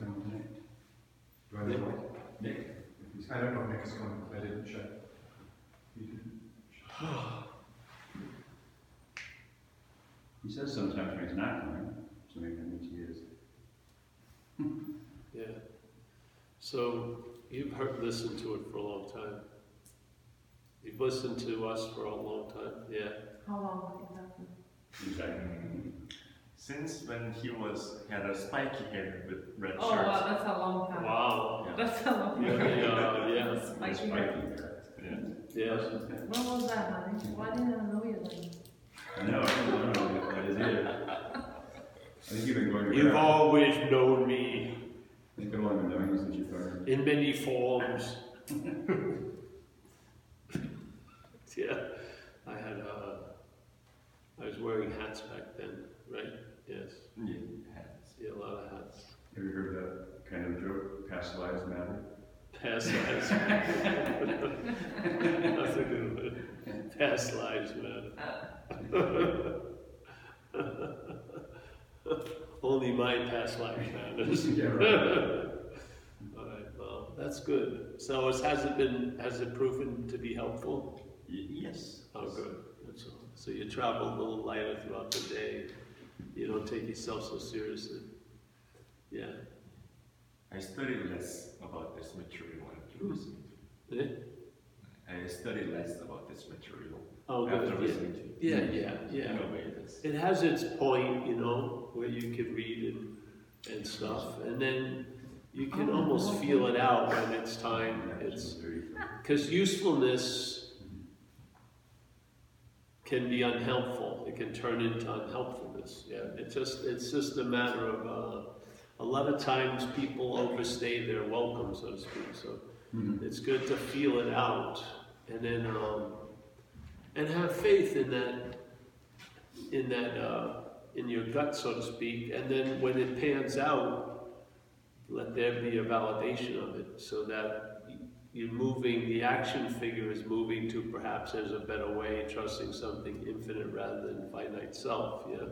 coming tonight? Do I know what? Nick? If he's- I don't know if Nick is coming, I didn't check. You didn't? He says sometimes when he's not coming, so maybe that means he is. Yeah. So you've heard, listened to it for a long time. You've listened to us for a long time, yeah. How long exactly? Exactly. Since when he was had a spiky hair with red Oh, shirt. wow, that's a long time. Wow. Yeah. That's a long Yeah, time. yeah, yeah. It's Spiky hair. spiky there. Yeah. Yeah. When was that, honey? Why didn't I know you then? I know, I don't know what it is. I think you've been going You've always known me You've been only been knowing since you started. in many forms. yeah, I had, uh, I was wearing hats back then, right? Yes, Yeah. hats. yeah, a lot of hats. Have you heard that kind of joke, past lives matter? Past lives. That's a good one. Past lives, man. Only my past life matters. Yeah, right. All right, well, that's good. So it has it been, has it proven to be helpful? Y- yes. Oh, good. That's all. So you travel a little lighter throughout the day. You don't take yourself so seriously. Yeah. I studied less about this material after listening to Eh? I studied less about this material Oh, after good. listening to Yeah, yeah, yeah. A way, It has its point, you know, where you can read and, and stuff, and then you can almost feel it out when it's time. It's because usefulness can be unhelpful. It can turn into unhelpfulness. Yeah, it's just it's just a matter of uh, a lot of times people overstay their welcome, so to speak. So Mhm. it's good to feel it out, and then um, and have faith in that in that uh, in your gut, so to speak. And then when it pans out, let there be a validation of it, so that you're moving. The action figure is moving to perhaps there's a better way, trusting something infinite rather than finite self. Yeah.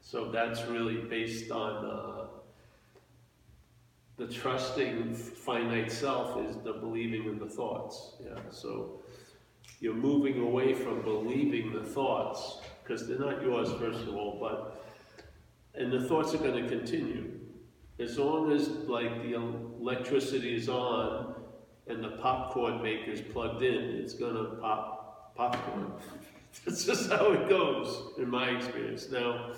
So that's really based on. Uh, the trusting finite self is the believing in the thoughts. Yeah. So you're moving away from believing the thoughts because they're not yours, first of all. But and the thoughts are going to continue as long as like the electricity is on and the popcorn maker is plugged in. It's to pop popcorn. That's just how it goes in my experience. Now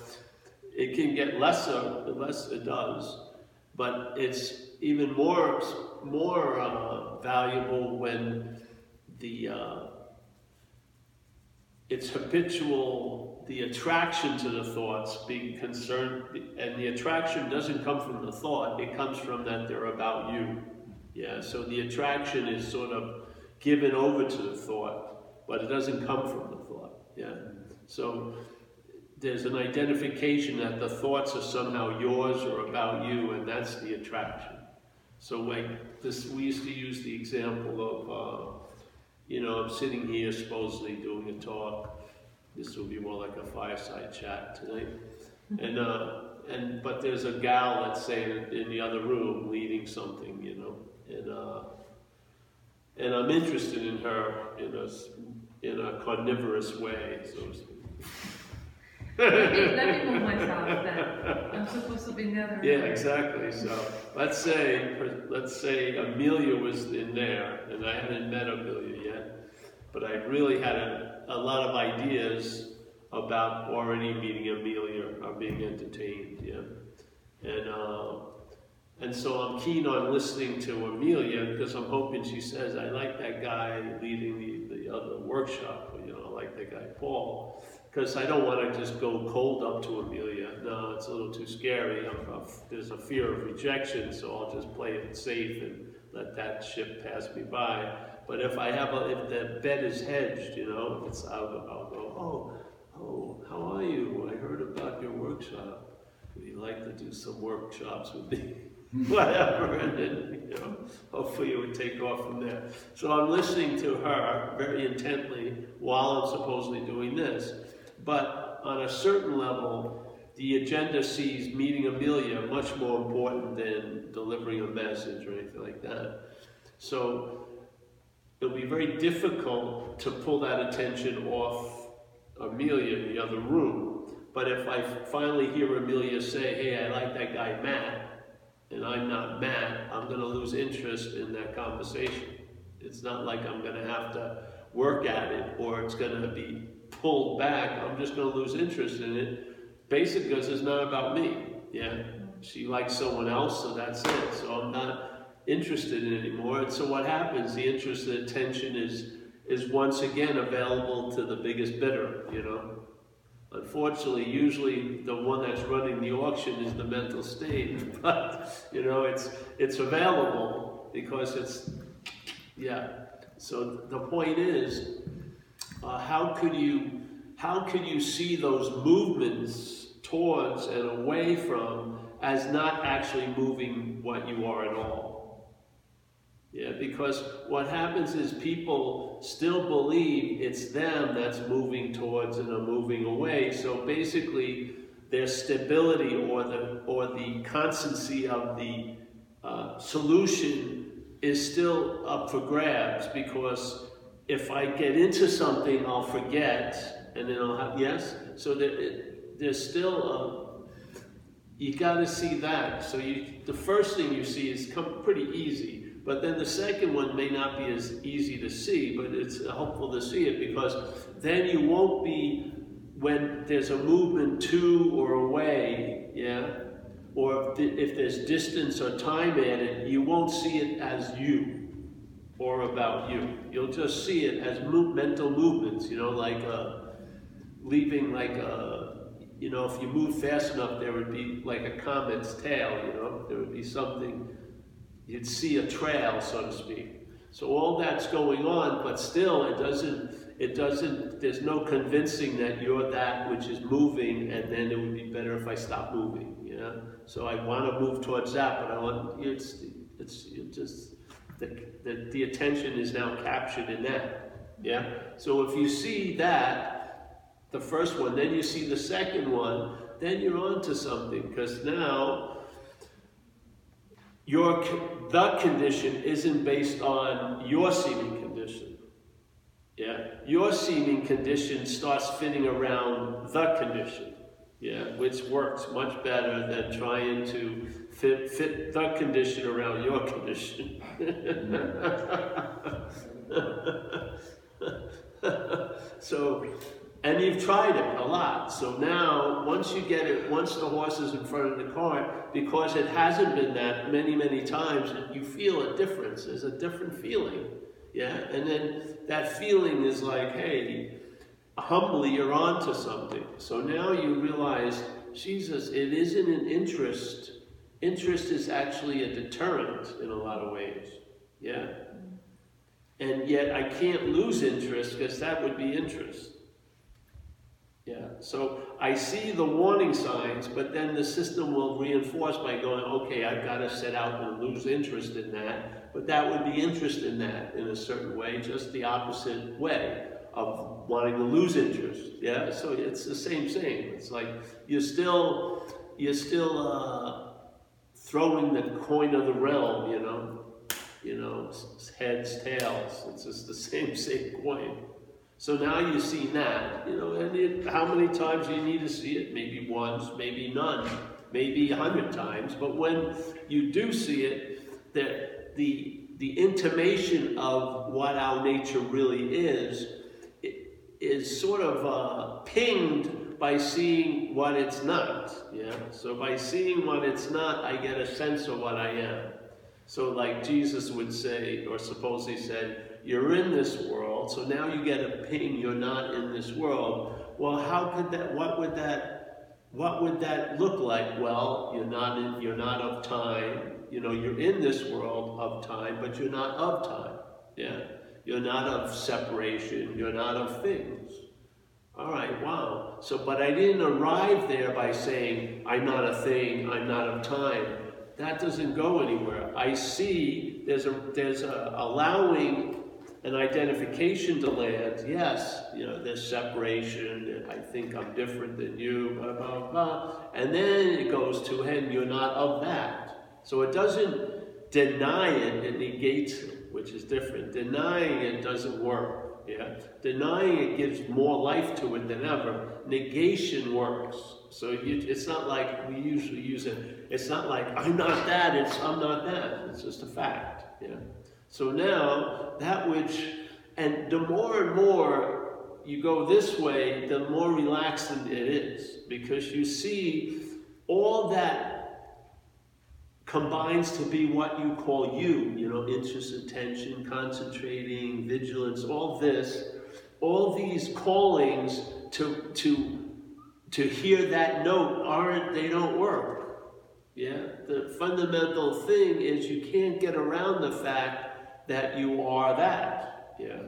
it can get lesser the less it does but it's even more more uh, valuable when the uh, it's habitual the attraction to the thoughts being concerned and the attraction doesn't come from the thought it comes from that they're about you yeah so the attraction is sort of given over to the thought but it doesn't come from the thought yeah so there's an identification that the thoughts are somehow yours or about you, and that's the attraction. So, like this, we used to use the example of, uh, you know, I'm sitting here supposedly doing a talk. This will be more like a fireside chat tonight, and uh, and but there's a gal, let's say, in the other room leading something, you know, and uh, and I'm interested in her in a in a carnivorous way, so to speak. Let me, let me move myself then. I'm supposed to be in the other Yeah, exactly. So let's say, let's say Amelia was in there, and I hadn't met Amelia yet, but I really had a, a lot of ideas about already meeting Amelia or being entertained. Yeah, and uh, and so I'm keen on listening to Amelia because I'm hoping she says I like that guy leading the the other workshop. You know, I like that guy Paul because I don't want to just go cold up to Amelia. No, it's a little too scary. I'm, I'm, there's a fear of rejection, so I'll just play it safe and let that ship pass me by. But if I have a, if the bed is hedged, you know, if it's out, I'll go, oh, oh, how are you? I heard about your workshop. Would you like to do some workshops with me? Whatever, and then, you know, hopefully it would take off from there. So I'm listening to her very intently while I'm supposedly doing this. But on a certain level, the agenda sees meeting Amelia much more important than delivering a message or anything like that. So it'll be very difficult to pull that attention off Amelia in the other room. But if I finally hear Amelia say, hey, I like that guy Matt, and I'm not Matt, I'm gonna lose interest in that conversation. It's not like I'm gonna have to work at it or it's gonna be pulled back. I'm just gonna lose interest in it. Basically, because it's not about me. Yeah, she likes someone else, so that's it. So I'm not interested in anymore. And so what happens? The interest and attention is is once again available to the biggest bidder. You know. Unfortunately, usually the one that's running the auction is the mental state, but you know it's it's available because it's yeah. So the point is, uh, how could you how could you see those movements towards and away from as not actually moving what you are at all? Yeah, because what happens is people still believe it's them that's moving towards and are moving away. So basically, their stability or the or the constancy of the uh, solution is still up for grabs because if I get into something, I'll forget, and then I'll have yes. So there, it, there's still a, you got to see that. So you, the first thing you see is come pretty easy, but then the second one may not be as easy to see, but it's helpful to see it because then you won't be when there's a movement to or away, yeah, or if, there's distance or time added, you won't see it as you or about you. You'll just see it as mo- mental movements, you know, like uh, leaving like a, you know, if you move fast enough, there would be like a comet's tail, you know, there would be something, you'd see a trail, so to speak. So all that's going on, but still it doesn't, it doesn't, there's no convincing that you're that which is moving and then it would be better if I stop moving, you know? So I want to move towards that, but I want, it's, it's, it just, the, the, the attention is now captured in that. Yeah? So if you see that, the first one, then you see the second one, then you're on to something because now your the condition isn't based on your seeming condition. Yeah? Your seeming condition starts fitting around the condition. Yeah, which works much better than trying to fit, fit the condition around your condition. so, and you've tried it a lot. So now, once you get it, once the horse is in front of the cart, because it hasn't been that many, many times, you feel a difference. There's a different feeling. Yeah, and then that feeling is like, hey, humbly you're on to something. So now you realize, Jesus, it isn't an interest. Interest is actually a deterrent in a lot of ways. Yeah? And yet I can't lose interest because that would be interest. Yeah, so I see the warning signs, but then the system will reinforce by going, okay, I've got to set out and lose interest in that. But that would be interest in that in a certain way, just the opposite way of wanting to lose interest. Yeah, so it's the same thing. It's like you're still you're still uh, throwing the coin of the realm. You know, you know, heads, tails. It's just the same same coin. So now you see that, you know, and it, how many times do you need to see it? Maybe once, maybe none, maybe a hundred times. But when you do see it, that the the intimation of what our nature really is is sort of uh, pinged by seeing what it's not. Yeah. So by seeing what it's not, I get a sense of what I am. So like Jesus would say, or suppose he said, "You're in this world." So now you get a ping. You're not in this world. Well, how could that? What would that? What would that look like? Well, you're not in. You're not of time. You know, you're in this world of time, but you're not of time. Yeah. You're not of separation. You're not of things. All right, wow. So, but I didn't arrive there by saying, I'm not a thing, I'm not of time. That doesn't go anywhere. I see there's a there's a allowing an identification to land, yes, you know, there's separation, I think I'm different than you, blah, blah, blah. And then it goes to, and you're not of that. So it doesn't deny it, it negates it, which is different. Denying it doesn't work. Yeah? Denying it gives more life to it than ever. Negation works. So you, it's not like we usually use it. It's not like I'm not that. It's I'm not that. It's just a fact. Yeah. So now that which, and the more and more you go this way, the more relaxed it is because you see all that combines to be what you call you, you know, interest, attention, concentrating, vigilance, all this, all these callings to, to, to hear that note aren't, they don't work. Yeah, the fundamental thing is you can't get around the fact that you are that. Yeah.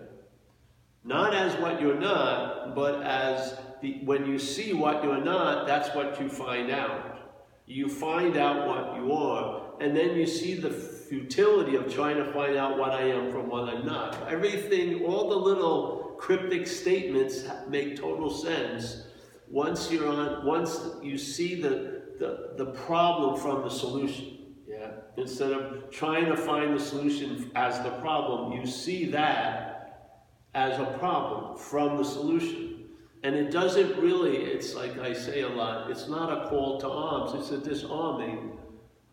Not as what you're not, but as the, when you see what you're not, that's what you find out. You find out what you are, and then you see the futility of trying to find out what I am from what I'm not. Everything, all the little cryptic statements make total sense once you're on, once you see the, the, the problem from the solution. Instead of trying to find the solution as the problem, you see that as a problem from the solution. And it doesn't really, it's like I say a lot, it's not a call to arms, it's a disarming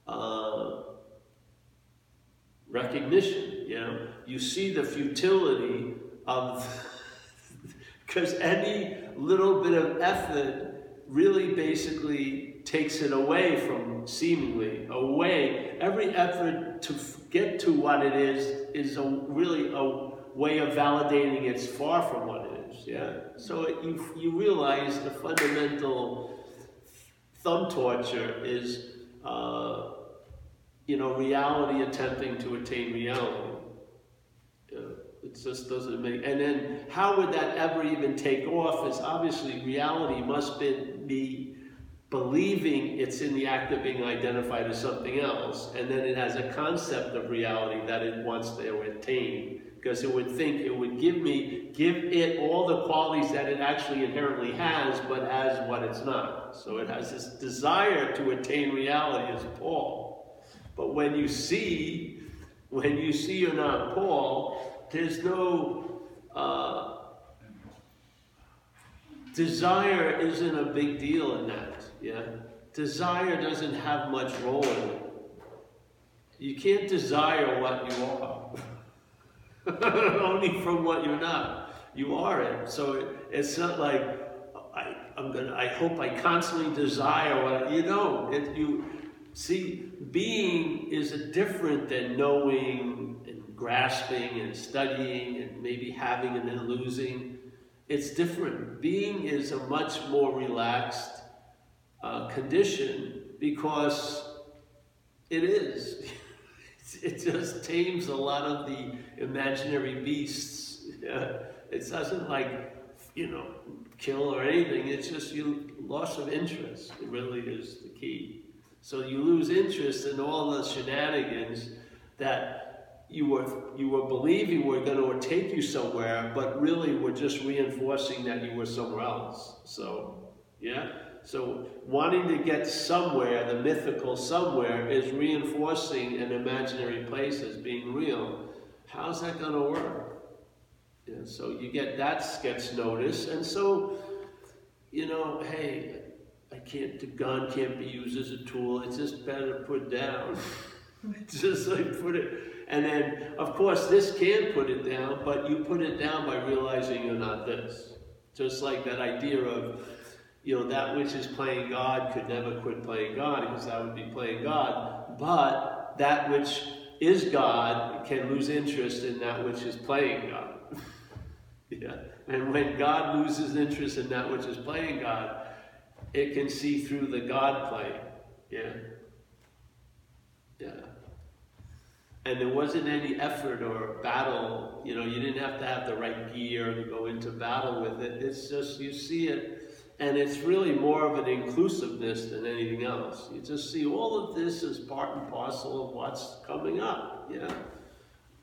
uh, recognition. You know, you see the futility of, because any little bit of effort really basically takes it away from seemingly, away. Every effort to get to what it is is a, really a way of validating it's far from what it is. Yeah. So it, you, you realize the fundamental thumb torture is, uh, you know, reality attempting to attain reality. Yeah. It just doesn't make. And then, how would that ever even take off? Is obviously reality must be believing it's in the act of being identified as something else, and then it has a concept of reality that it wants to attain because it would think it would give me, give it all the qualities that it actually inherently has, but as what it's not. So it has this desire to attain reality as Paul. But when you see, when you see you're not Paul, there's no uh, desire isn't a big deal in that. Yeah, desire doesn't have much role in it. You can't desire what you are. only from what you're not. You are it. So it, it's not like I, I'm gonna. I hope I constantly desire what you know. It, you see, being is different than knowing and grasping and studying and maybe having and then losing. It's different. Being is a much more relaxed uh, condition because it is. it just tames a lot of the imaginary beasts. It doesn't like, you know, kill or anything. It's just you loss of interest. It really is the key. So you lose interest in all the shenanigans that you were you were believing were going to take you somewhere, but really were just reinforcing that you were somewhere else. So, yeah. So wanting to get somewhere, the mythical somewhere, is reinforcing an imaginary place as being real. How's that going to work? Yeah, so you get that gets noticed, and so you know, hey, I can't. The gun can't be used as a tool. It's just better to put down. just like put it. And then, of course, this can put it down, but you put it down by realizing you're not this. Just like that idea of you know, that which is playing God could never quit playing God because that would be playing God. But that which is God can lose interest in that which is playing God. yeah. And when God loses interest in that which is playing God, it can see through the God playing. Yeah. Yeah. And there wasn't any effort or battle, you know, you didn't have to have the right gear to go into battle with it. It's just you see it and it's really more of an inclusiveness than anything else. You just see all of this as part and parcel of what's coming up. Yeah.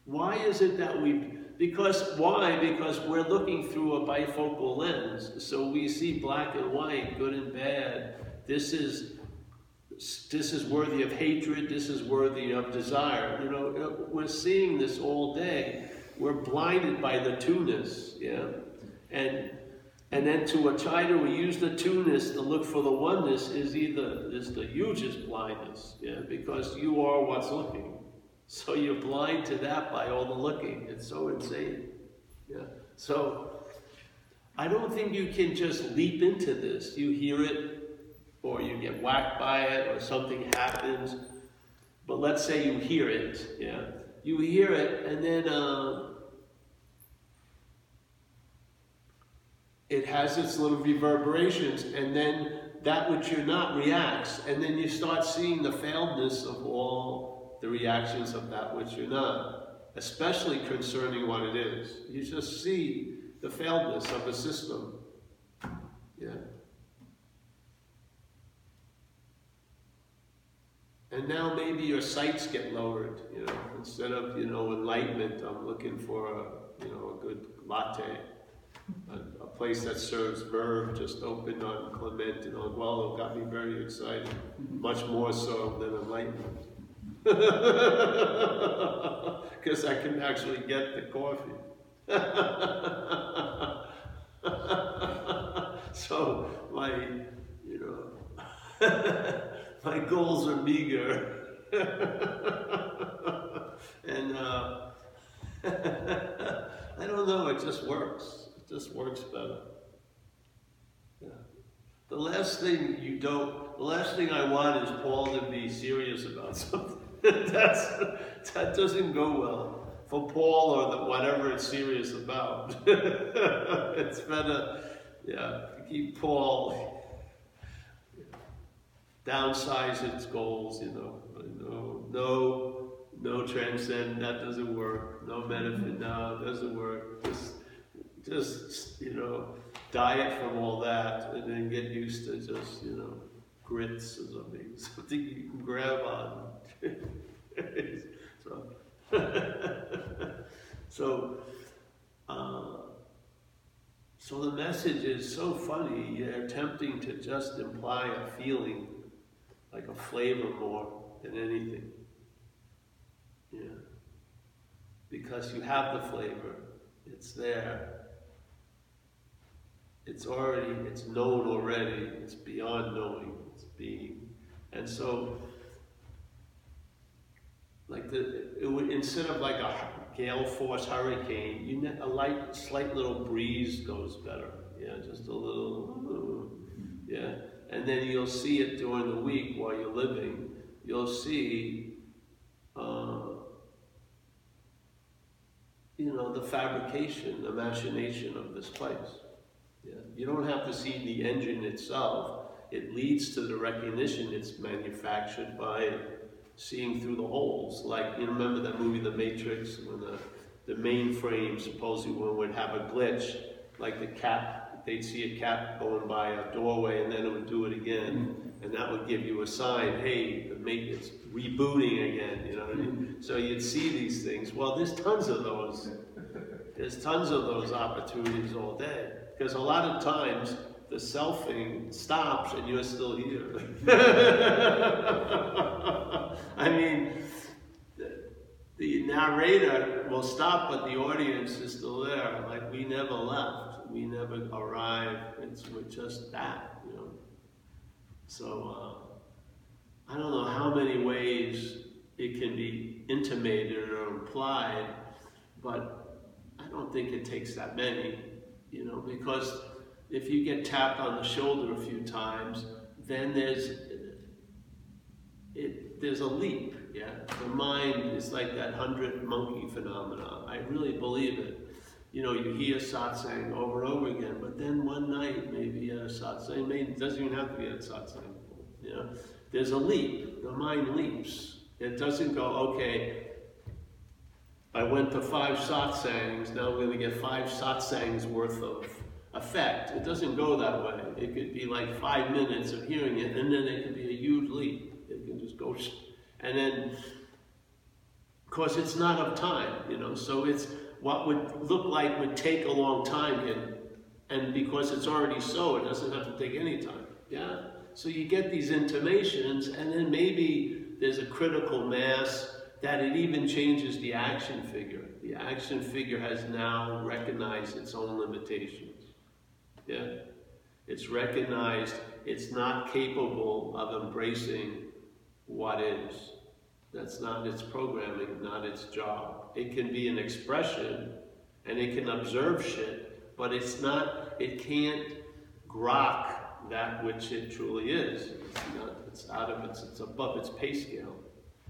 Why is it that we because why? Because we're looking through a bifocal lens, so we see black and white, good and bad. This is this is worthy of hatred. This is worthy of desire. You know, uh, we're seeing this all day. We're blinded by the two-ness, yeah, and and then to a try to use the two-ness to look for the oneness is either is the hugest blindness, yeah, because you are what's looking. So you're blind to that by all the looking. It's so insane. Yeah. So I don't think you can just leap into this. You hear it, or you get whacked by it, or something happens. But let's say you hear it. Yeah. You hear it, and then uh, it has its little reverberations, and then that which you're not reacts, and then you start seeing the failedness of all the reactions of that which you're not, especially concerning what it is. You just see the failedness of the system. Yeah. And now maybe your sights get lowered, you know, instead of, you know, enlightenment, I'm looking for a, you know, a good latte. A, a place that serves verve just opened on Clement and on got me very excited, much more so than enlightenment. Because I can actually get the coffee. so my, you know, my goals are meager. and uh, I don't know, it just works. Just works better. Yeah. The last thing you don't, the last thing I want is Paul to be serious about something. That's, that doesn't go well for Paul or the, whatever it's serious about. it's better, yeah, keep Paul, downsize its goals, you know. No, no, no transcend, that doesn't work. No benefit, no, it doesn't work. Just, just, you know, diet from all that and then get used to just, you know, grits or something, something you can grab on. so, so, uh, so the message is so funny. They're attempting to just imply a feeling, like a flavor more than anything. Yeah. Because you have the flavor, it's there. It's already, it's known already, it's beyond knowing, it's being. And so like the, it would, instead of like a gale force hurricane, you net, a light, slight little breeze goes better. Yeah, just a little, yeah. And then you'll see it during the week while you're living. You'll see, uh, you know, the fabrication, the machination of this place. You don't have to see the engine itself. It leads to the recognition it's manufactured by seeing through the holes. Like, you remember that movie, The Matrix, when the, the mainframe supposedly would have a glitch, like the cat, they'd see a cat going by a doorway and then it would do it again. And that would give you a sign, hey, the mate it's rebooting again, you know what I mean? So you'd see these things. Well, there's tons of those. There's tons of those opportunities all day. Because a lot of times, the selfing stops and you're still here. I mean, the, narrator will stop, but the audience is still there. Like we never left, we never arrived. It's we're just that, you know. So uh, I don't know how many ways it can be intimated or implied, but I don't think it takes that many, you know, because if you get tapped on the shoulder a few times, then there's it, there's a leap. Yeah, the mind is like that hundred monkey phenomenon. I really believe it. You know, you hear satsang over and over again, but then one night maybe at a satsang, maybe it doesn't even have to be at satsang. You know, there's a leap. The mind leaps. It doesn't go, okay, I went to five satsangs, now I'm going to get five satsangs worth of effect. It doesn't go that way. It could be like five minutes of hearing it, and then it could be a huge leap. It can just go, and then, of course, it's not of time, you know. So it's what would look like would take a long time and, and because it's already so, it doesn't have to take any time. Yeah? So you get these intimations and then maybe there's a critical mass that it even changes the action figure. The action figure has now recognized its own limitations. Yeah? It's recognized it's not capable of embracing what is. That's not its programming, not its job. It can be an expression and it can observe shit, but it's not, it can't grok that which it truly is. It's not, it's out of its, it's above its pay scale.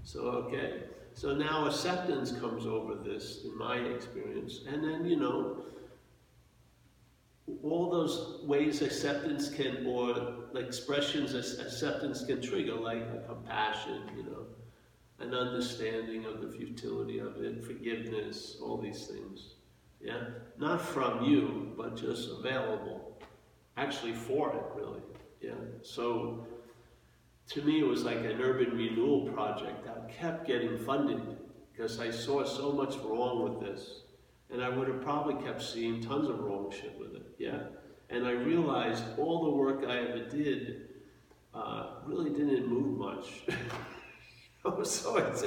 So, okay. So now acceptance comes over this, in my experience. And then, you know, all those ways acceptance can, or expressions acceptance can trigger, like a compassion, you know, an understanding of the futility of it, forgiveness, all these things. Yeah? Not from you, but just available. Actually for it, really. Yeah? So to me, it was like an urban renewal project that kept getting funded because I saw so much wrong with this. And I would have probably kept seeing tons of wrong shit with it, yeah? And I realized all the work I ever did uh, really didn't move much. so it's,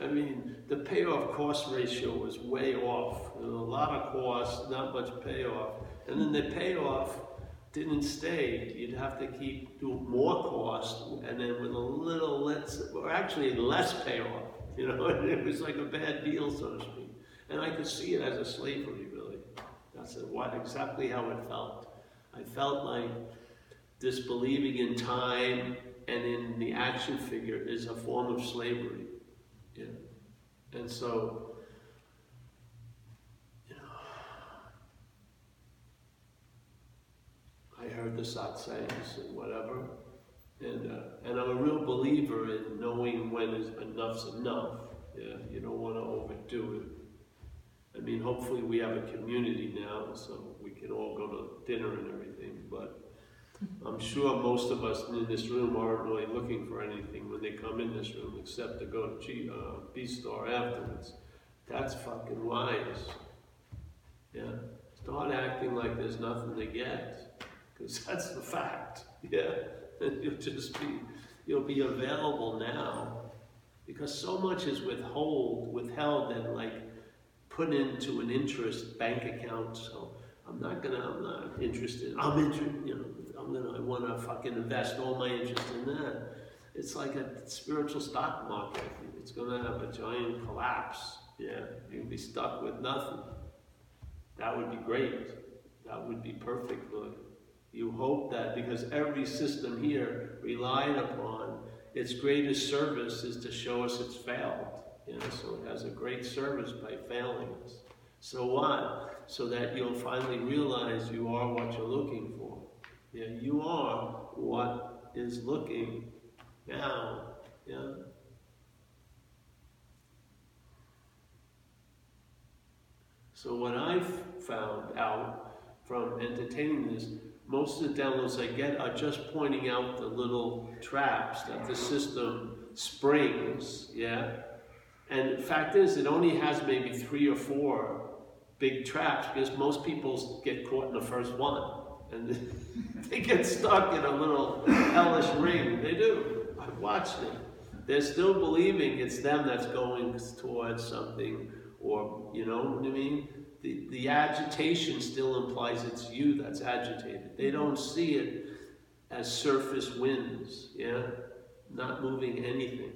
I mean, the payoff cost ratio was way off. A lot of cost, not much payoff. And then the payoff didn't stay. You'd have to keep doing more cost, and then with a little less, or actually less payoff. You know, it was like a bad deal, so to speak. And I could see it as a slavery, really. That's what exactly how it felt. I felt like disbelieving in time and in the action figure is a form of slavery. Yeah. And so, you know, I heard the satsangs and whatever, and uh, and I'm a real believer in knowing when is enough's enough. Yeah, you don't want to overdo it. I mean, hopefully we have a community now, so we can all go to dinner and everything. But I'm sure most of us in this room aren't really looking for anything when they come in this room, except to go to G, uh, B-Star afterwards. That's fucking wise. Yeah, start acting like there's nothing to get, because that's the fact. Yeah, and you'll just be, you'll be available now, because so much is withhold, withheld, and like put into an interest bank account. So I'm not gonna, I'm not interested. I'm interested, you know. I'm gonna, I wanna fucking invest all my interest in that. It's like a spiritual stock market. It's gonna have a giant collapse. Yeah, you'll be stuck with nothing. That would be great. That would be perfect, Lord. You hope that because every system here relied upon its greatest service is to show us it's failed. You know, so it has a great service by failing us. So what? So that you'll finally realize you are what you're looking for. Yeah, you are what is looking now. Yeah. So what I've found out from entertaining this, most of the downloads I get are just pointing out the little traps that the system springs, yeah? And the fact is, it only has maybe three or four big traps because most people get caught in the first one. And they get stuck in a little hellish ring. They do. I've watched it. They're still believing it's them that's going towards something, or, you know what I mean? The, the agitation still implies it's you that's agitated. They don't see it as surface winds, yeah? Not moving anything.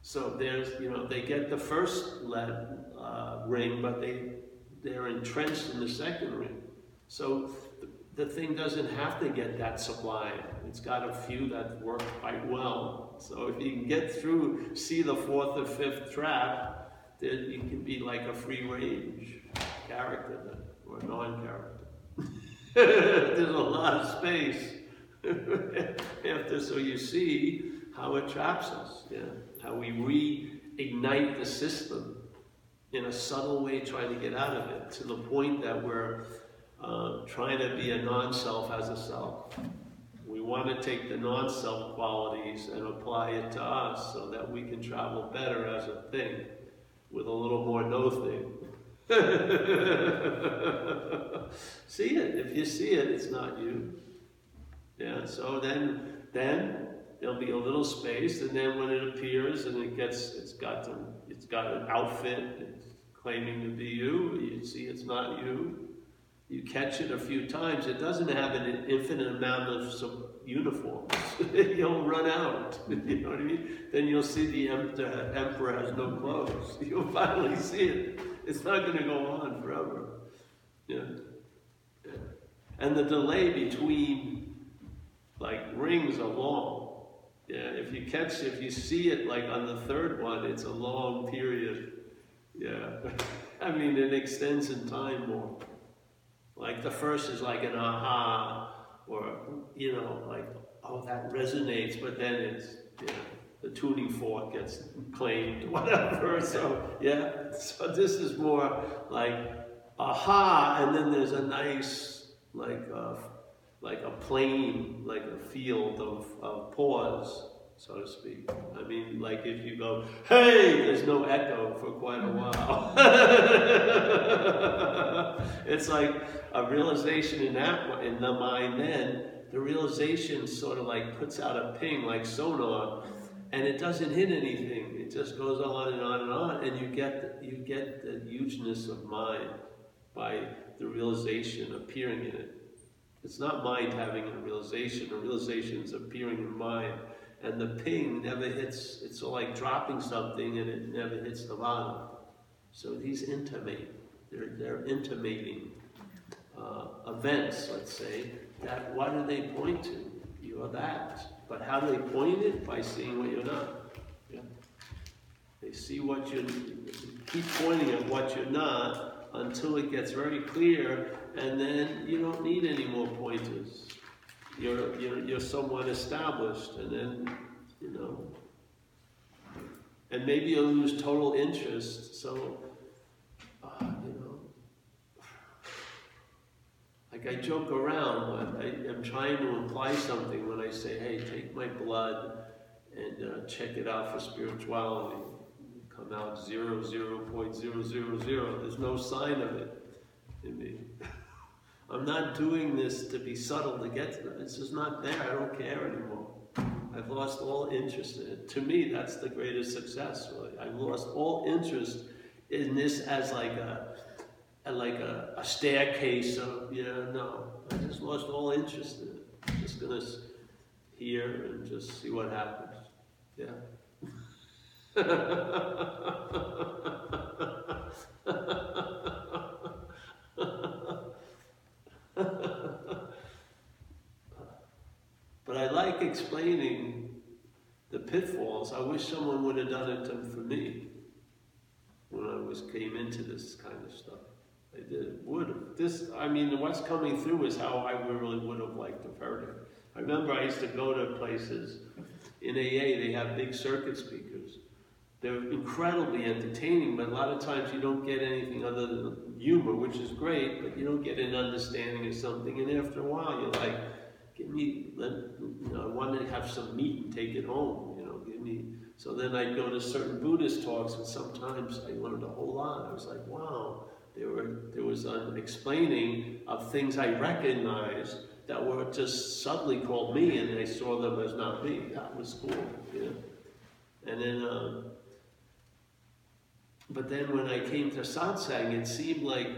So there's, you know, they get the first lead, uh, ring, but they, they're entrenched in the second ring. So the, the thing doesn't have to get that sublime. It's got a few that work quite well. So if you can get through, see the fourth or fifth trap, then you can be like a free range character or a non-character. There's a lot of space after, so you see how it traps us, yeah? how we reignite the system in a subtle way, trying to get out of it, to the point that we're uh, trying to be a non-self as a self. We want to take the non-self qualities and apply it to us so that we can travel better as a thing with a little more no thing. see it. If you see it, it's not you. Yeah, so then then there'll be a little space, and then when it appears and it gets it's got the, it's got an outfit, claiming to be you, you see it's not you. You catch it a few times, it doesn't have an infinite amount of some uniforms. you'll run out. you know what I mean? Then you'll see the emperor, has no clothes. You'll finally see it. It's not going to go on forever. Yeah. yeah. And the delay between like rings are long. Yeah, if you catch, if you see it like on the third one, it's a long period. Yeah, I mean it extends in time more. Like the first is like an aha, or you know, like oh that resonates, but then it's yeah, the tuning fork gets claimed, whatever. So yeah, so this is more like aha, and then there's a nice like uh, like a plane, like a field of, of pause, so to speak. I mean, like if you go, hey, there's no echo for quite a mm-hmm. while. it's like a realization in that in the mind. Then the realization sort of like puts out a ping like sonar, and it doesn't hit anything. It just goes on and on and on, and you get the, you get the hugeness of mind by the realization appearing in it. It's not mind having a realization. A realization is appearing in mind. And the ping never hits, it's like dropping something and it never hits the bottom. So these intimate, they're, they're intimating uh, events, let's say, that what do they point to? You're that. But how do they point it? By seeing what you're not. They see what you keep pointing at what you're not until it gets very clear and then you don't need any more pointers. You're, you're, you're somewhat established, and then, you know, and maybe you'll lose total interest, so, uh, you know, like I joke around, I am trying to imply something when I say, hey, take my blood and uh, check it out for spirituality. Come out zero, zero point zero, zero, zero. There's no sign of it in me. I'm not doing this to be subtle to get to them. It's just not there. I don't care anymore. I've lost all interest in it. To me, that's the greatest success. Really. I've lost all interest in this as like a, like a, a, staircase of yeah. No, I just lost all interest in it. I'm just gonna hear and just see what happens. Yeah. But I like explaining the pitfalls. I wish someone would have done it for me when I was came into this kind of stuff. I did would have. This I mean what's coming through is how I really would have liked to have heard it. I remember I used to go to places in AA, they have big circuit speakers. They're incredibly entertaining, but a lot of times you don't get anything other than humor, which is great, but you don't get an understanding of something. And after a while, you're like, give me, let, you know, I want to have some meat and take it home, you know, give me. So then I'd go to certain Buddhist talks, and sometimes I learned a whole lot. I was like, wow, there were there was an explaining of things I recognized that were just subtly called me, and I saw them as not me. That was cool, you know. And then, uh, but then when I came to satsang, it seemed like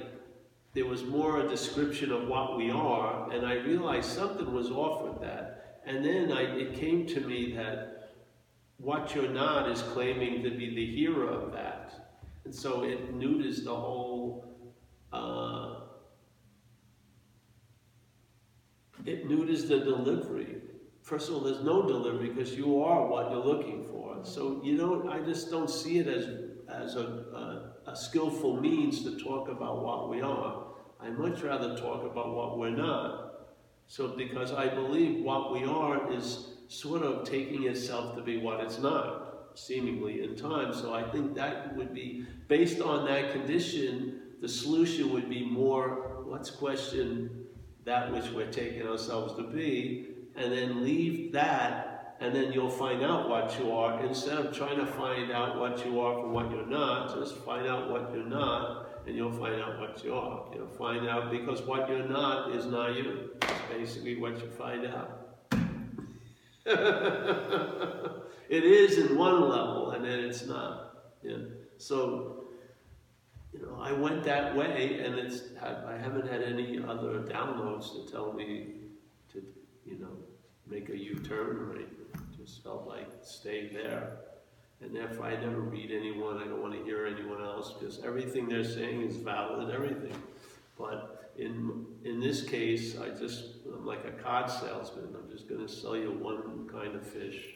there was more a description of what we are, and I realized something was off with that. And then I, it came to me that what you're not is claiming to be the hero of that. And so it neuters the whole, uh, it neuters the delivery. First of all, there's no delivery because you are what you're looking for. So you don't, I just don't see it as, as a, a, a skillful means to talk about what we are. I much rather talk about what we're not. So, because I believe what we are is sort of taking itself to be what it's not, seemingly in time. So, I think that would be, based on that condition, the solution would be more let's question that which we're taking ourselves to be, and then leave that and then you'll find out what you are. Instead of trying to find out what you are from what you're not, just find out what you're not, and you'll find out what you are. You'll find out because what you're not is not you. It's basically what you find out. it is in one level, and then it's not. Yeah. So, you know, I went that way, and it's I haven't had any other downloads to tell me to, you know, make a U-turn or anything. Just felt like stay there. And therefore, I never read anyone. I don't want to hear anyone else because everything they're saying is valid. Everything. But in in this case, I just I'm like a cod salesman. I'm just going to sell you one kind of fish.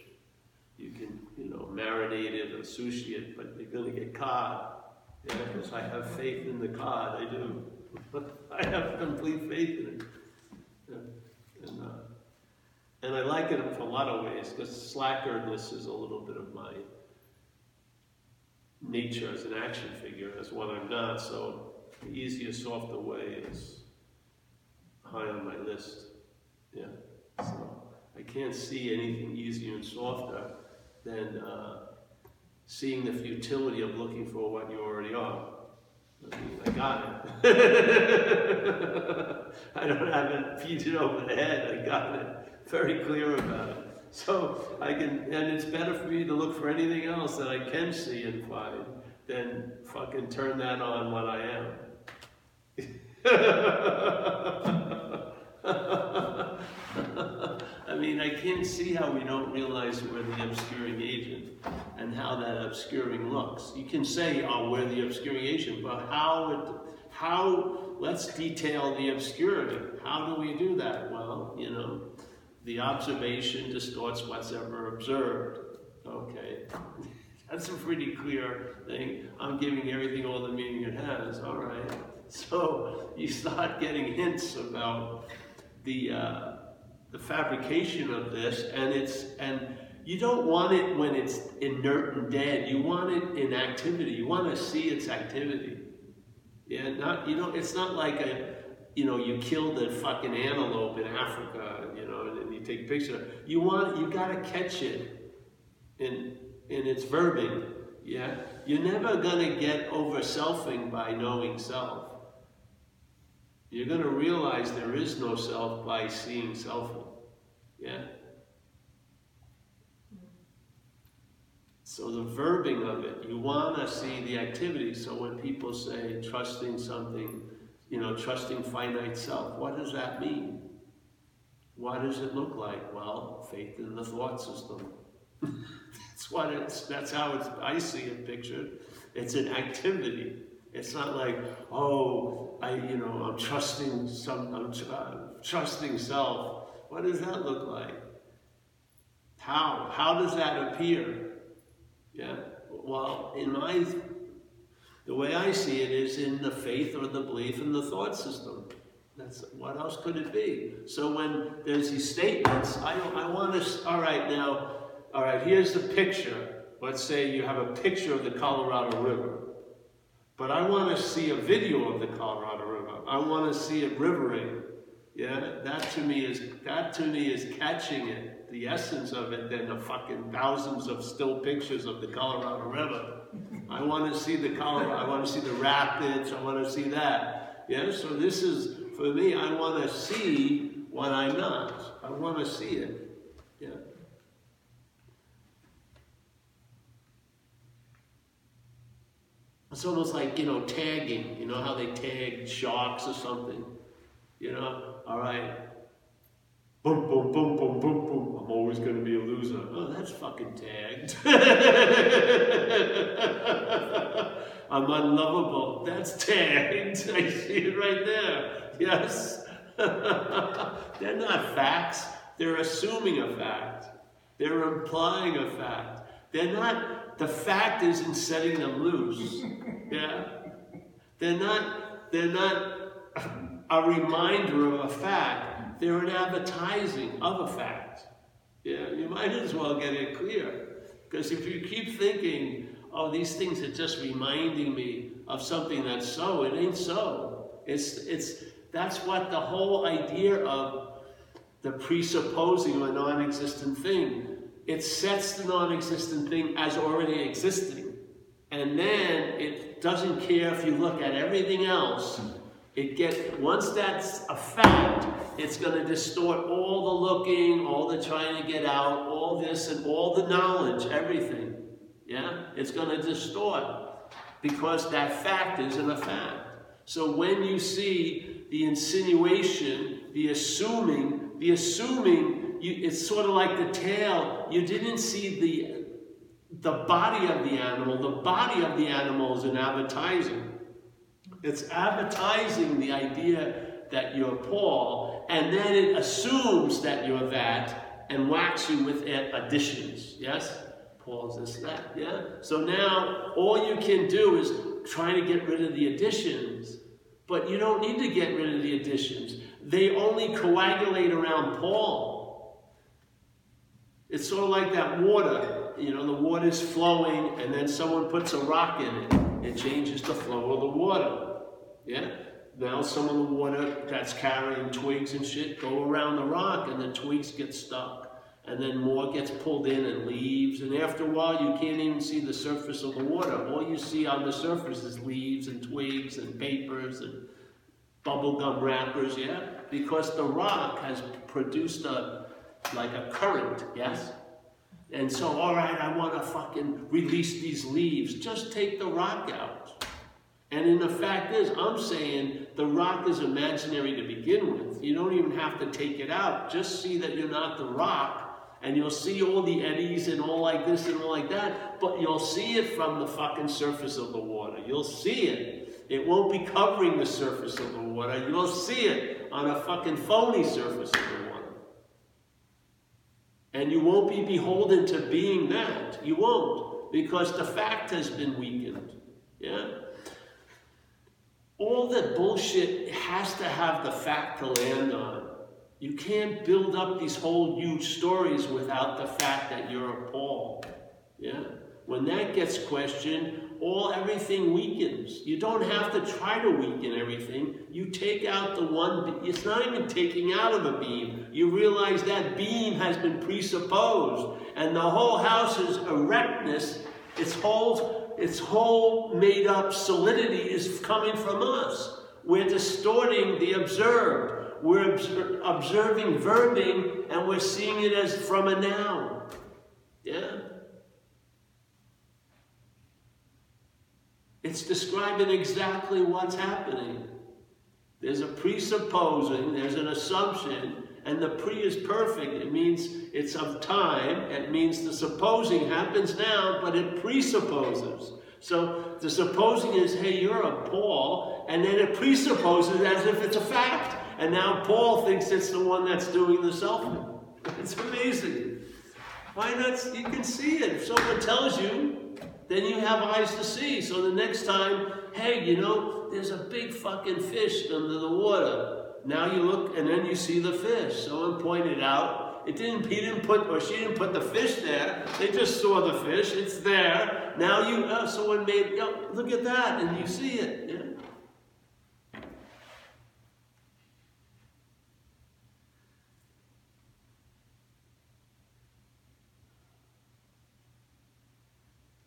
You can you know marinate it or sushi it, but you're going to get cod. Yeah, because I have faith in the cod. I do. I have complete faith in it. Yeah. And, uh, and I like it for a lot of ways because slackerness is a little bit of my nature as an action figure, as what I'm not. So the easier, softer way is high on my list. Yeah. So I can't see anything easier and softer than uh, seeing the futility of looking for what you already are. I got it. I don't have it beat over the head. I got it. Very clear about it. So I can, and it's better for me to look for anything else that I can see and find than fucking turn that on what I am. I mean, I can't see how we don't realize we're the obscuring agent and how that obscuring looks. You can say, oh, we're the obscuring agent, but how, it, how, let's detail the obscurity. How do we do that? Well, you know, the observation distorts what's ever observed. Okay, that's a pretty clear thing. I'm giving everything all the meaning it has. All right. So you start getting hints about the uh, the fabrication of this, and it's and you don't want it when it's inert and dead. You want it in activity. You want to see its activity. Yeah, not you know. It's not like a you know you killed a fucking antelope in Africa. You know, you take a picture. You want you got to catch it in in its verbing. Yeah, you're never gonna get over selfing by knowing self. You're to realize there is no self by seeing selfing. Yeah? So the verbing of it, you want to see the activity. So when people say trusting something, you know, trusting finite self, what does that mean? What does it look like? Well, faith in the thought system. that's what it's, that's how it's, I see it pictured. It's an activity. It's not like, oh, I, you know, I'm trusting some, I'm uh, trusting self. What does that look like? How? How does that appear? Yeah. Well, in my, the way I see it is in the faith or the belief in the thought system. That's what else could it be? So when there's these statements, I, I want to. All right, now, all right. Here's the picture. Let's say you have a picture of the Colorado River. But I want to see a video of the Colorado River. I want to see it rivering. Yeah, that to me is that to me is catching it, the essence of it, than the fucking thousands of still pictures of the Colorado River. I want to see the Colorado. I want to see the rapids. I want to see that. Yeah, so this is for me. I want to see what I'm not. I want to see it. Yeah. It's almost like, you know, tagging. You know how they tag sharks or something? You know, all right. Boom, boom, boom, boom, boom, boom. I'm always going to be a loser. Oh, that's fucking tagged. I'm unlovable. That's tagged. I see it right there. Yes. They're not facts. They're assuming a fact. They're implying a fact. They're not, the fact is in setting them loose. Yeah? They're not, they're not a reminder of a fact. They're an advertising of a fact. Yeah, you might as well get it clear. Because if you keep thinking, oh, these things are just reminding me of something that's so, it ain't so. It's, it's, that's what the whole idea of the presupposing of a non-existent thing it sets the non-existent thing as already existing. And then it doesn't care if you look at everything else. It gets, once that's a fact, it's gonna distort all the looking, all the trying to get out, all this and all the knowledge, everything. Yeah? It's gonna distort because that fact isn't a fact. So when you see the insinuation, the assuming, the assuming, you, it's sort of like the tail. You didn't see the the body of the animal. The body of the animal is an advertising. It's advertising the idea that you're Paul, and then it assumes that you're that and whacks you with additions. Yes? Paul's this, that, yeah? So now all you can do is try to get rid of the additions, but you don't need to get rid of the additions. They only coagulate around Paul. It's sort of like that water. You know, the water's flowing, and then someone puts a rock in it. It changes the flow of the water. Yeah? Now some of the water that's carrying twigs and shit go around the rock, and the twigs get stuck and then more gets pulled in and leaves. And after a while, you can't even see the surface of the water. All you see on the surface is leaves and twigs and papers and bubblegum wrappers, yeah? Because the rock has produced a, like a current, yes? And so, all right, I want to fucking release these leaves. Just take the rock out. And in the fact is, I'm saying the rock is imaginary to begin with. You don't even have to take it out. Just see that you're not the rock and you'll see all the eddies and all like this and all like that, but you'll see it from the fucking surface of the water. You'll see it. It won't be covering the surface of the water. You'll see it on a fucking phony surface of the water. And you won't be beholden to being that. You won't, because the fact has been weakened. Yeah? All that bullshit has to have the fact to land on. You can't build up these whole huge stories without the fact that you're a Paul. Yeah? When that gets questioned, all everything weakens. You don't have to try to weaken everything. You take out the one, it's not even taking out of a beam. You realize that beam has been presupposed. And the whole house's erectness, its whole, its whole made up solidity is coming from us. We're distorting the observed we're observing verbing and we're seeing it as from a noun. Yeah? It's describing exactly what's happening. There's a presupposing, there's an assumption, and the pre is perfect. It means it's of time. It means the supposing happens now, but it presupposes. So the supposing is, hey, you're a Paul, and then it presupposes as if it's a fact. And now Paul thinks it's the one that's doing the selfing. It's amazing. Why not? You can see it. If someone tells you, then you have eyes to see. So the next time, hey, you know, there's a big fucking fish under the water. Now you look and then you see the fish. Someone pointed out. It didn't, he didn't put, or she didn't put the fish there. They just saw the fish. It's there. Now you, uh, someone made, look at that, and you see it.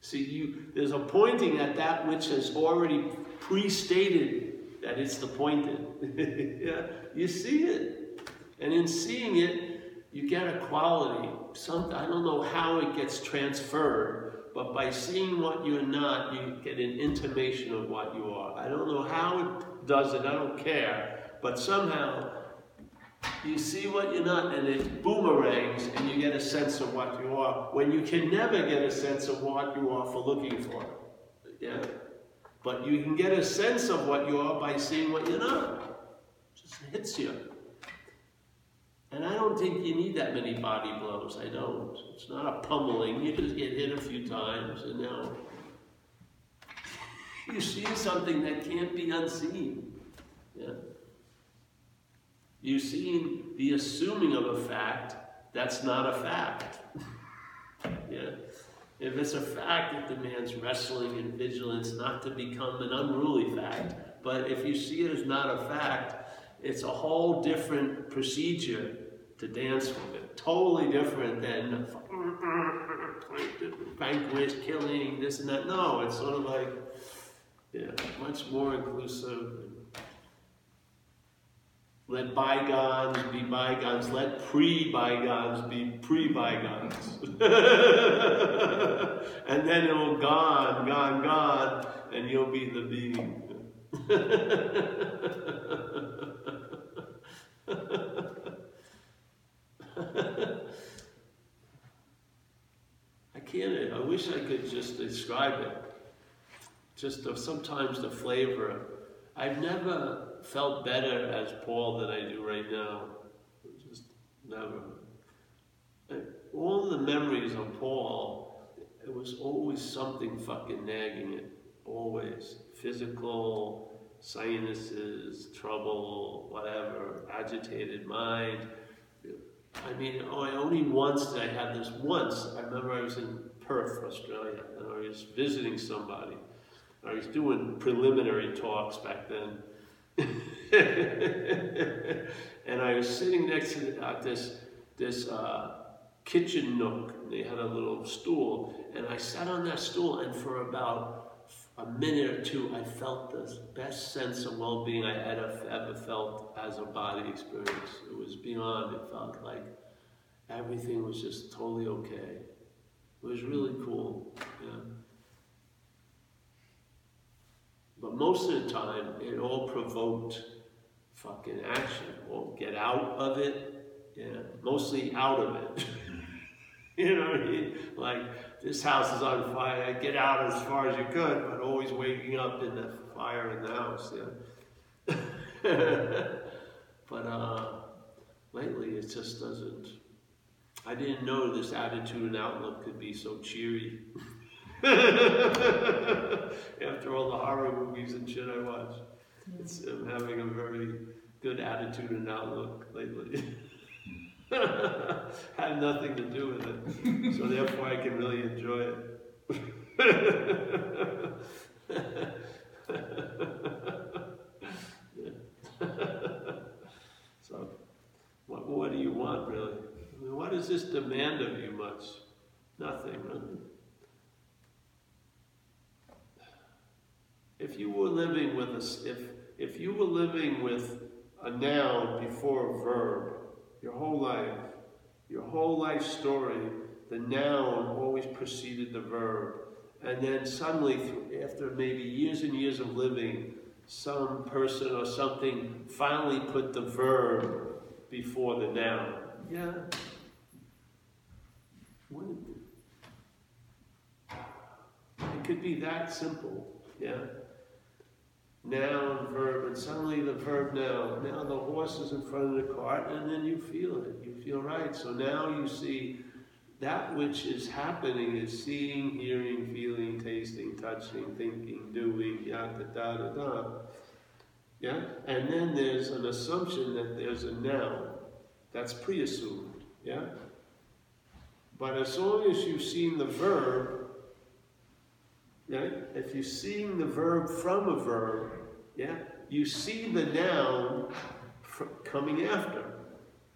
See, you, there's a pointing at that which has already pre-stated that it's the pointed. yeah, you see it. And in seeing it, you get a quality. Some, I don't know how it gets transferred, but by seeing what you're not, you get an intimation of what you are. I don't know how it does it, I don't care. But somehow you see what you're not, and it boomerangs, and you get a sense of what you are, when you can never get a sense of what you are for looking for. Yeah? But you can get a sense of what you are by seeing what you're not. It just hits you. And I don't think you need that many body blows. I don't. It's not a pummeling. You just get hit a few times, and now you see something that can't be unseen. Yeah? You've seen the assuming of a fact that's not a fact. yeah. If it's a fact, it demands wrestling and vigilance not to become an unruly fact. But if you see it as not a fact, it's a whole different procedure to dance with it. Totally different than banquet, killing, this and that. No, it's sort of like, yeah, much more inclusive. Let bygones be bygones. Let pre-bygones be pre-bygones. and then oh it'll gone, gone, gone, and you'll be the being. I can't, I wish I could just describe it. Just the, sometimes the flavor. I've never felt better as Paul than I do right now. Just never. All the memories of Paul, it was always something fucking nagging it. Always. Physical, sinuses, trouble, whatever, agitated mind. I mean, oh, only once did I have this. Once, I remember I was in Perth, Australia, and I was visiting somebody. I was doing preliminary talks back then. and I was sitting next to uh, this, this uh, kitchen nook. They had a little stool, and I sat on that stool, and for about a minute or two, I felt the best sense of well-being I had ever felt as a body experience. It was beyond. It felt like everything was just totally okay. It was really cool. Yeah. But most of the time, it all provoked fucking action. Well, get out of it. Yeah, mostly out of it. you know what I mean? Like, this house is on fire, get out as far as you could, but always waking up in the fire in the house, yeah. but uh, lately it just doesn't. I didn't know this attitude and outlook could be so cheery. After all the horror movies and shit I watch, it's, I'm having a very good attitude and outlook lately. Had nothing to do with it, so therefore I can really enjoy it. so, what more do you want, really? I mean, what does this demand of you much? Nothing, really. If you were living with a, if if you were living with a noun before a verb, your whole life, your whole life story, the noun always preceded the verb. And then suddenly, after maybe years and years of living, some person or something finally put the verb before the noun. Yeah. wouldn't It could be that simple. Yeah noun, verb, and suddenly the verb now, now the horse is in front of the cart, and then you feel it. You feel right. So now you see that which is happening is seeing, hearing, feeling, tasting, touching, thinking, doing, yada, da, da, da. Yeah? And then there's an assumption that there's a noun. That's pre-assumed. Yeah? But as long as you've seen the verb, Right? If you're seeing the verb from a verb, yeah, you see the noun coming after.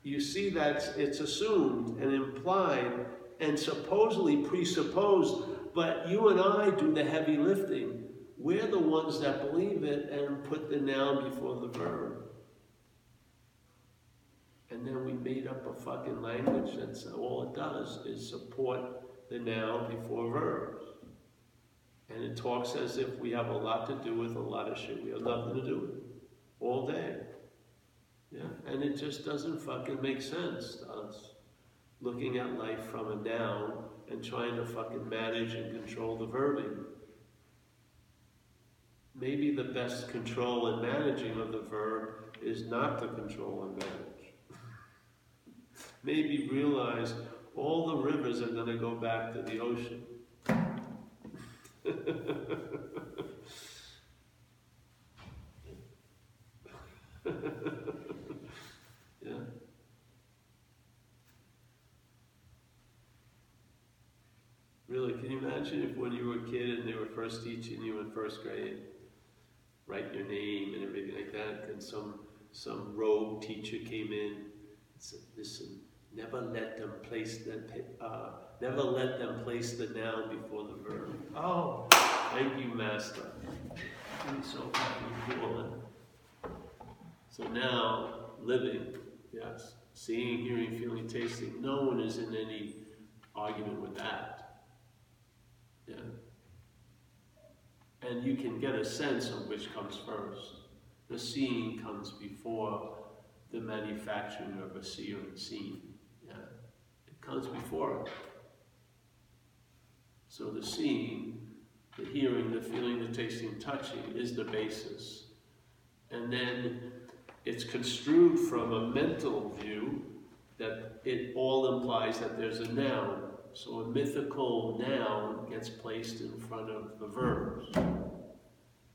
You see that it's assumed and implied and supposedly presupposed, but you and I do the heavy lifting. We're the ones that believe it and put the noun before the verb. And then we made up a fucking language that's all it does is support the noun before verbs. And it talks as if we have a lot to do with a lot of shit we have nothing to do with all day. Yeah, and it just doesn't fucking make sense to us looking at life from a noun and trying to fucking manage and control the verbing. Maybe the best control and managing of the verb is not to control and manage. Maybe realize all the rivers are going to go back to the ocean. Really, can you imagine if when you were a kid and they were first teaching you in first grade, write your name and everything like that, and some some rogue teacher came in and said, listen, Never let them place the, uh, never let them place the noun before the verb. Oh, thank you, master. You're so fucking cool. So now, living, yes, seeing, hearing, feeling, tasting. No one is in any argument with that. Yeah. And you can get a sense of which comes first. The seeing comes before the manufacturing of a seer and seen. Yeah. It comes before it. So the seeing, the hearing, the feeling, the tasting, touching is the basis. And then it's construed from a mental view that it all implies that there's a noun. So a mythical noun gets placed in front of the verbs.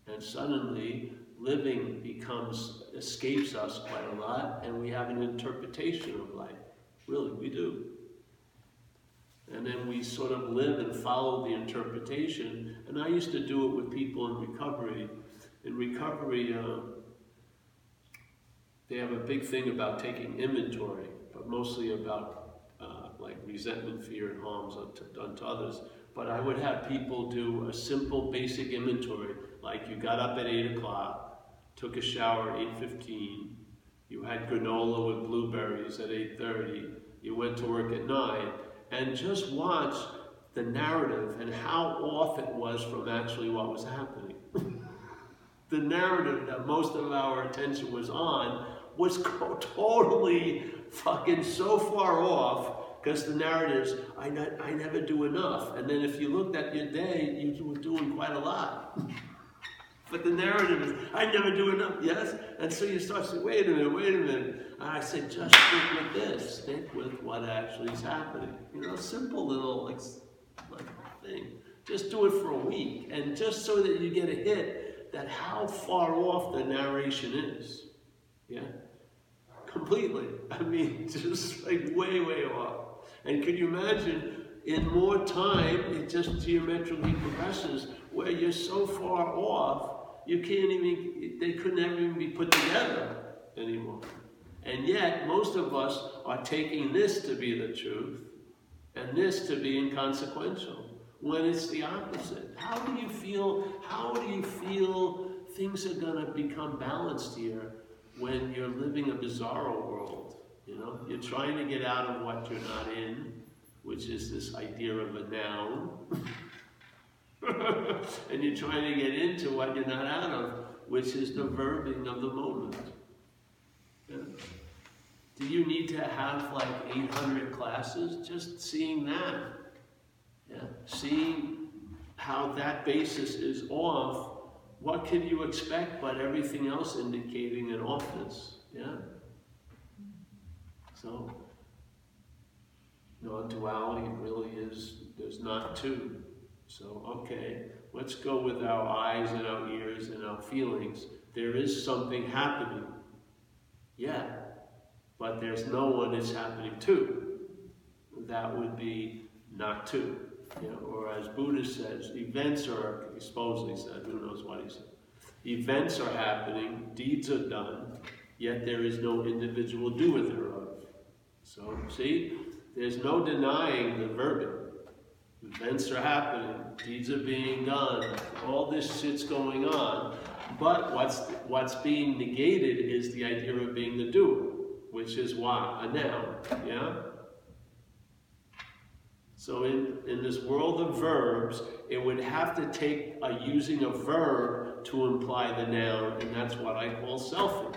And suddenly, living becomes, escapes us quite a lot, and we have an interpretation of life. Really, we do. And then we sort of live and follow the interpretation. And I used to do it with people in recovery. In recovery, uh, they have a big thing about taking inventory, but mostly about uh, like resentment, fear, and harms done to others. But I would have people do a simple, basic inventory, like you got up at eight o'clock, took a shower at eight fifteen, you had granola with blueberries at eight thirty, you went to work at nine, and just watch the narrative and how off it was from actually what was happening. the narrative that most of our attention was on was totally fucking so far off because the narrative is, I, I never do enough. And then if you looked at your day, you were doing quite a lot. but the narrative is, I never do enough, yes? And so you start saying, wait a minute, wait a minute. And I said, just stick with this. Stick with what actually is happening. You know, simple little like, like thing. Just do it for a week. And just so that you get a hit that how far off the narration is. Yeah? Completely. I mean, just like way, way off. And can you imagine, in more time, it just geometrically progresses where you're so far off, you can't even, they could never even be put together anymore. And yet, most of us are taking this to be the truth and this to be inconsequential when it's the opposite. How do you feel, how do you feel things are going to become balanced here when you're living a bizarro world? You know, you're trying to get out of what you're not in, which is this idea of a noun. and you're trying to get into what you're not out of, which is the verbing of the moment. Do you need to have like 800 classes? Just seeing that. Yeah. Seeing how that basis is off, what can you expect but everything else indicating an offness? Yeah. So, non-duality really is, there's not two. So, okay, let's go with our eyes and our ears and our feelings. There is something happening. Yeah, but there's no one it's happening to. That would be not to. You know, or as Buddha says, events are, he supposedly said, who knows what he said. Events are happening, deeds are done, yet there is no individual doer thereof. So, see, there's no denying the verbing. Events are happening, deeds are being done, all this shit's going on. But what's, what's being negated is the idea of being the doer, which is what? A noun, yeah? So in, in this world of verbs, it would have to take a using a verb to imply the noun, and that's what I call selfing.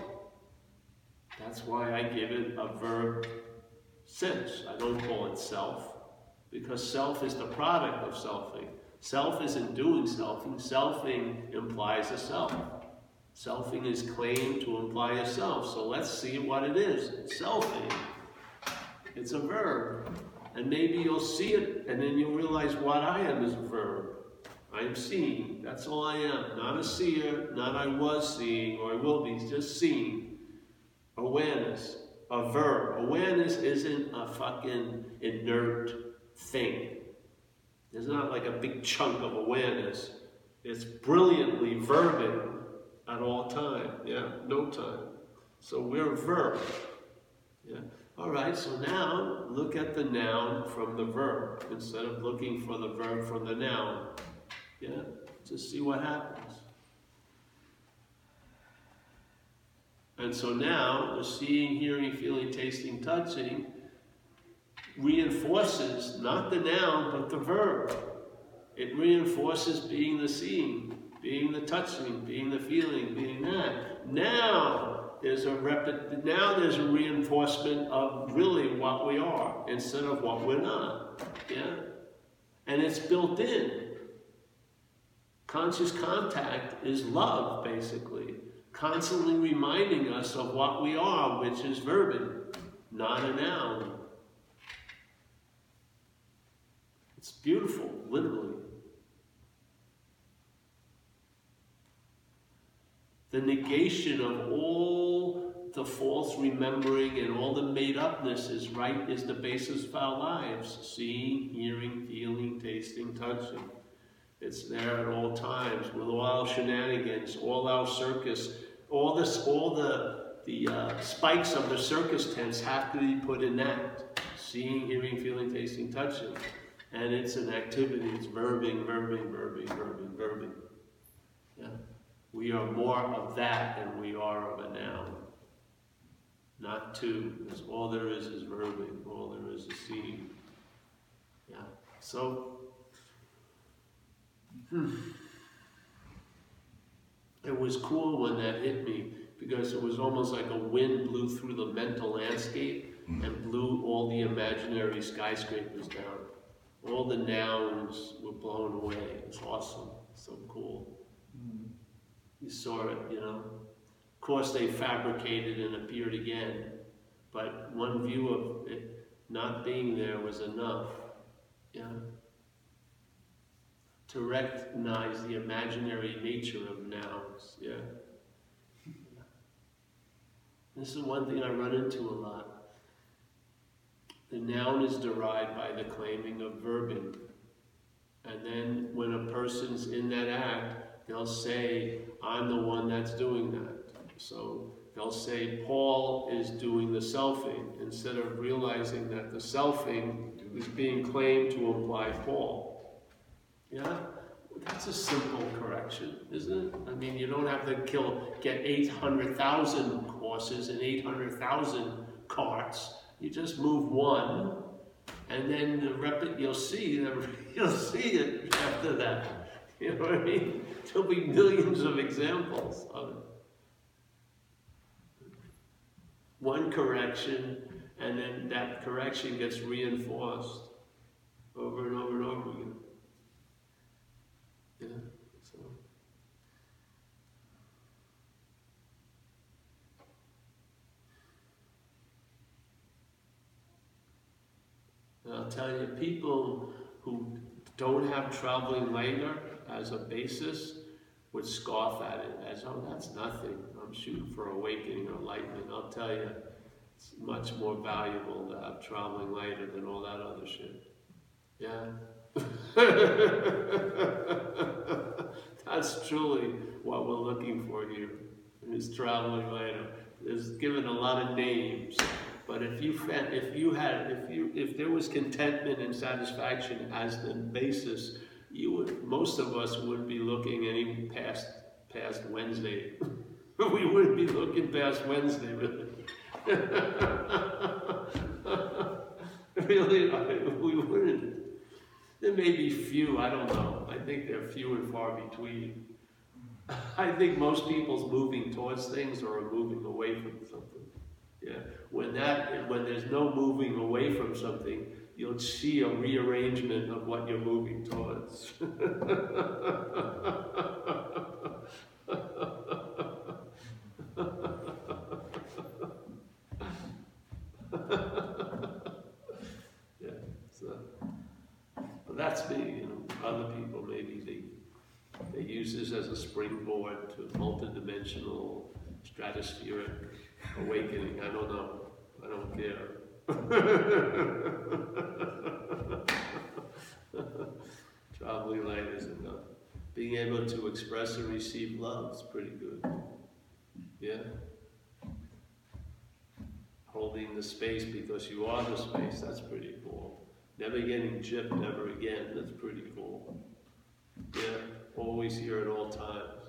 That's why I give it a verb sense. I don't call it self, because self is the product of selfing. Self isn't doing selfing. Selfing implies a self. Selfing is claimed to imply a self. So let's see what it is. It's selfing. It's a verb. And maybe you'll see it, and then you'll realize what I am is a verb. I am seeing. That's all I am. Not a seer, not I was seeing, or I will be, just seeing. Awareness. A verb. Awareness isn't a fucking inert thing. There's not like a big chunk of awareness. It's brilliantly verbing at all time. Yeah, no time. So we're verb. Yeah. All right, so now look at the noun from the verb instead of looking for the verb from the noun. Yeah, just see what happens. And so now the seeing, hearing, feeling, tasting, touching reinforces not the noun but the verb. It reinforces being the seeing, being the touching, being the feeling, being that. Now there's a rep- now there's a reinforcement of really what we are instead of what we're not. Yeah? And it's built in. Conscious contact is love, basically. Constantly reminding us of what we are, which is verbing, not a noun. It's beautiful, literally. The negation of all the false remembering and all the made upness is right is the basis of our lives. Seeing, hearing, feeling, tasting, touching. It's there at all times with all our shenanigans, all our circus, all this, all the the uh, spikes of the circus tents have to be put in that. Seeing, hearing, feeling, tasting, touching. And it's an activity, it's verbing, verbing, verbing, verbing, verbing. Yeah. We are more of that than we are of a noun. Not two, because all there is is verbing, all there is is seeing. Yeah. So, hmm. it was cool when that hit me because it was almost like a wind blew through the mental landscape and blew all the imaginary skyscrapers down. All the nouns were blown away. It was awesome. So cool. Mm-hmm. You saw it, you know. Of course, they fabricated and appeared again, but one view of it not being there was enough. Yeah. To recognize the imaginary nature of nouns. Yeah. This is one thing I run into a lot. The noun is derived by the claiming of verbing. And then when a person's in that act, they'll say, I'm the one that's doing that. So they'll say, Paul is doing the selfing, instead of realizing that the selfing is being claimed to imply Paul. Yeah? That's a simple correction, isn't it? I mean, you don't have to kill, get 800,000 horses and 800,000 carts. You just move one, and then the rep- you'll see the, you'll see it after that. You know what I mean? There'll be millions of examples of it. One correction, and then that correction gets reinforced over and over and over again. Yeah, so. And I'll tell you, people who don't have traveling later as a basis would scoff at it as, oh, that's nothing. I'm shooting for awakening or enlightenment. I'll tell you, it's much more valuable to have traveling later than all that other shit. Yeah? That's truly what we're looking for here, is traveling later. It's given a lot of names, but if you if you had if you if there was contentment and satisfaction as the basis, you would most of us wouldn't be looking any past past Wednesday. we wouldn't be looking past Wednesday, really. really, I- we wouldn't. There may be few, I don't know. I think they're few and far between. I think most people's moving towards things or are moving away from something. Yeah. When that when there's no moving away from something, you'll see a rearrangement of what you're moving towards. yeah. So but that's me, you know. Other people maybe they they use this as a springboard to multidimensional stratospheric awakening. I don't know. I don't care. Traveling light is enough. Being able to express and receive love is pretty good. Yeah. Holding the space because you are the space, that's pretty cool. Never getting gypped ever again, that's pretty cool. Yeah, always here at all times,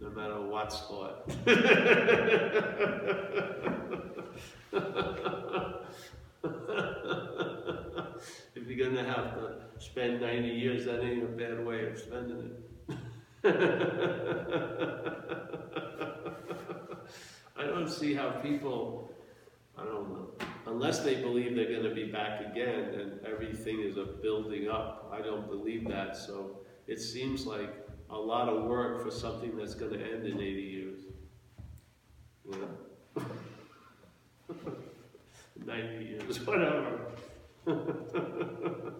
no matter what spot. If you're gonna have to spend ninety years, that ain't a bad way of spending it. I don't see how people, I don't know, unless they believe they're gonna be back again and everything is a building up, I don't believe that, so it seems like a lot of work for something that's gonna end in eighty years. You know? Ninety years, whatever.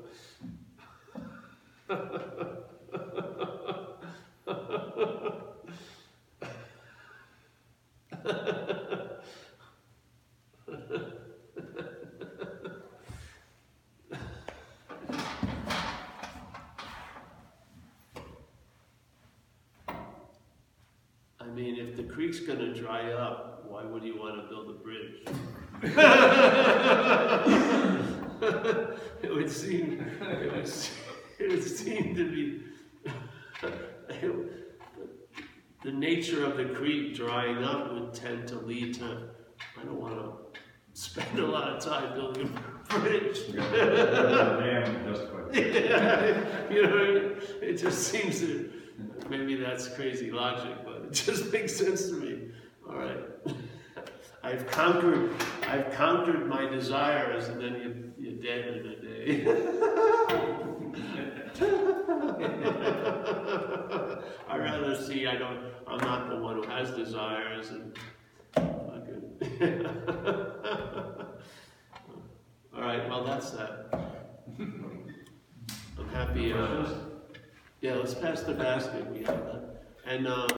I mean, creek's gonna dry up, why would you wanna build a bridge? It would seem, it would, it would seem to be, the nature of the creek drying up would tend to lead to, I don't wanna spend a lot of time building a bridge. You got the. You know, what I mean? it just seems that, maybe that's crazy logic, but just makes sense to me. All right. I've conquered, I've conquered my desires and then you, you're dead in a day. I'd rather see I don't, I'm not the one who has desires and. All right, well, that's that. I'm happy, uh, yeah, let's pass the basket, we have that. And, uh,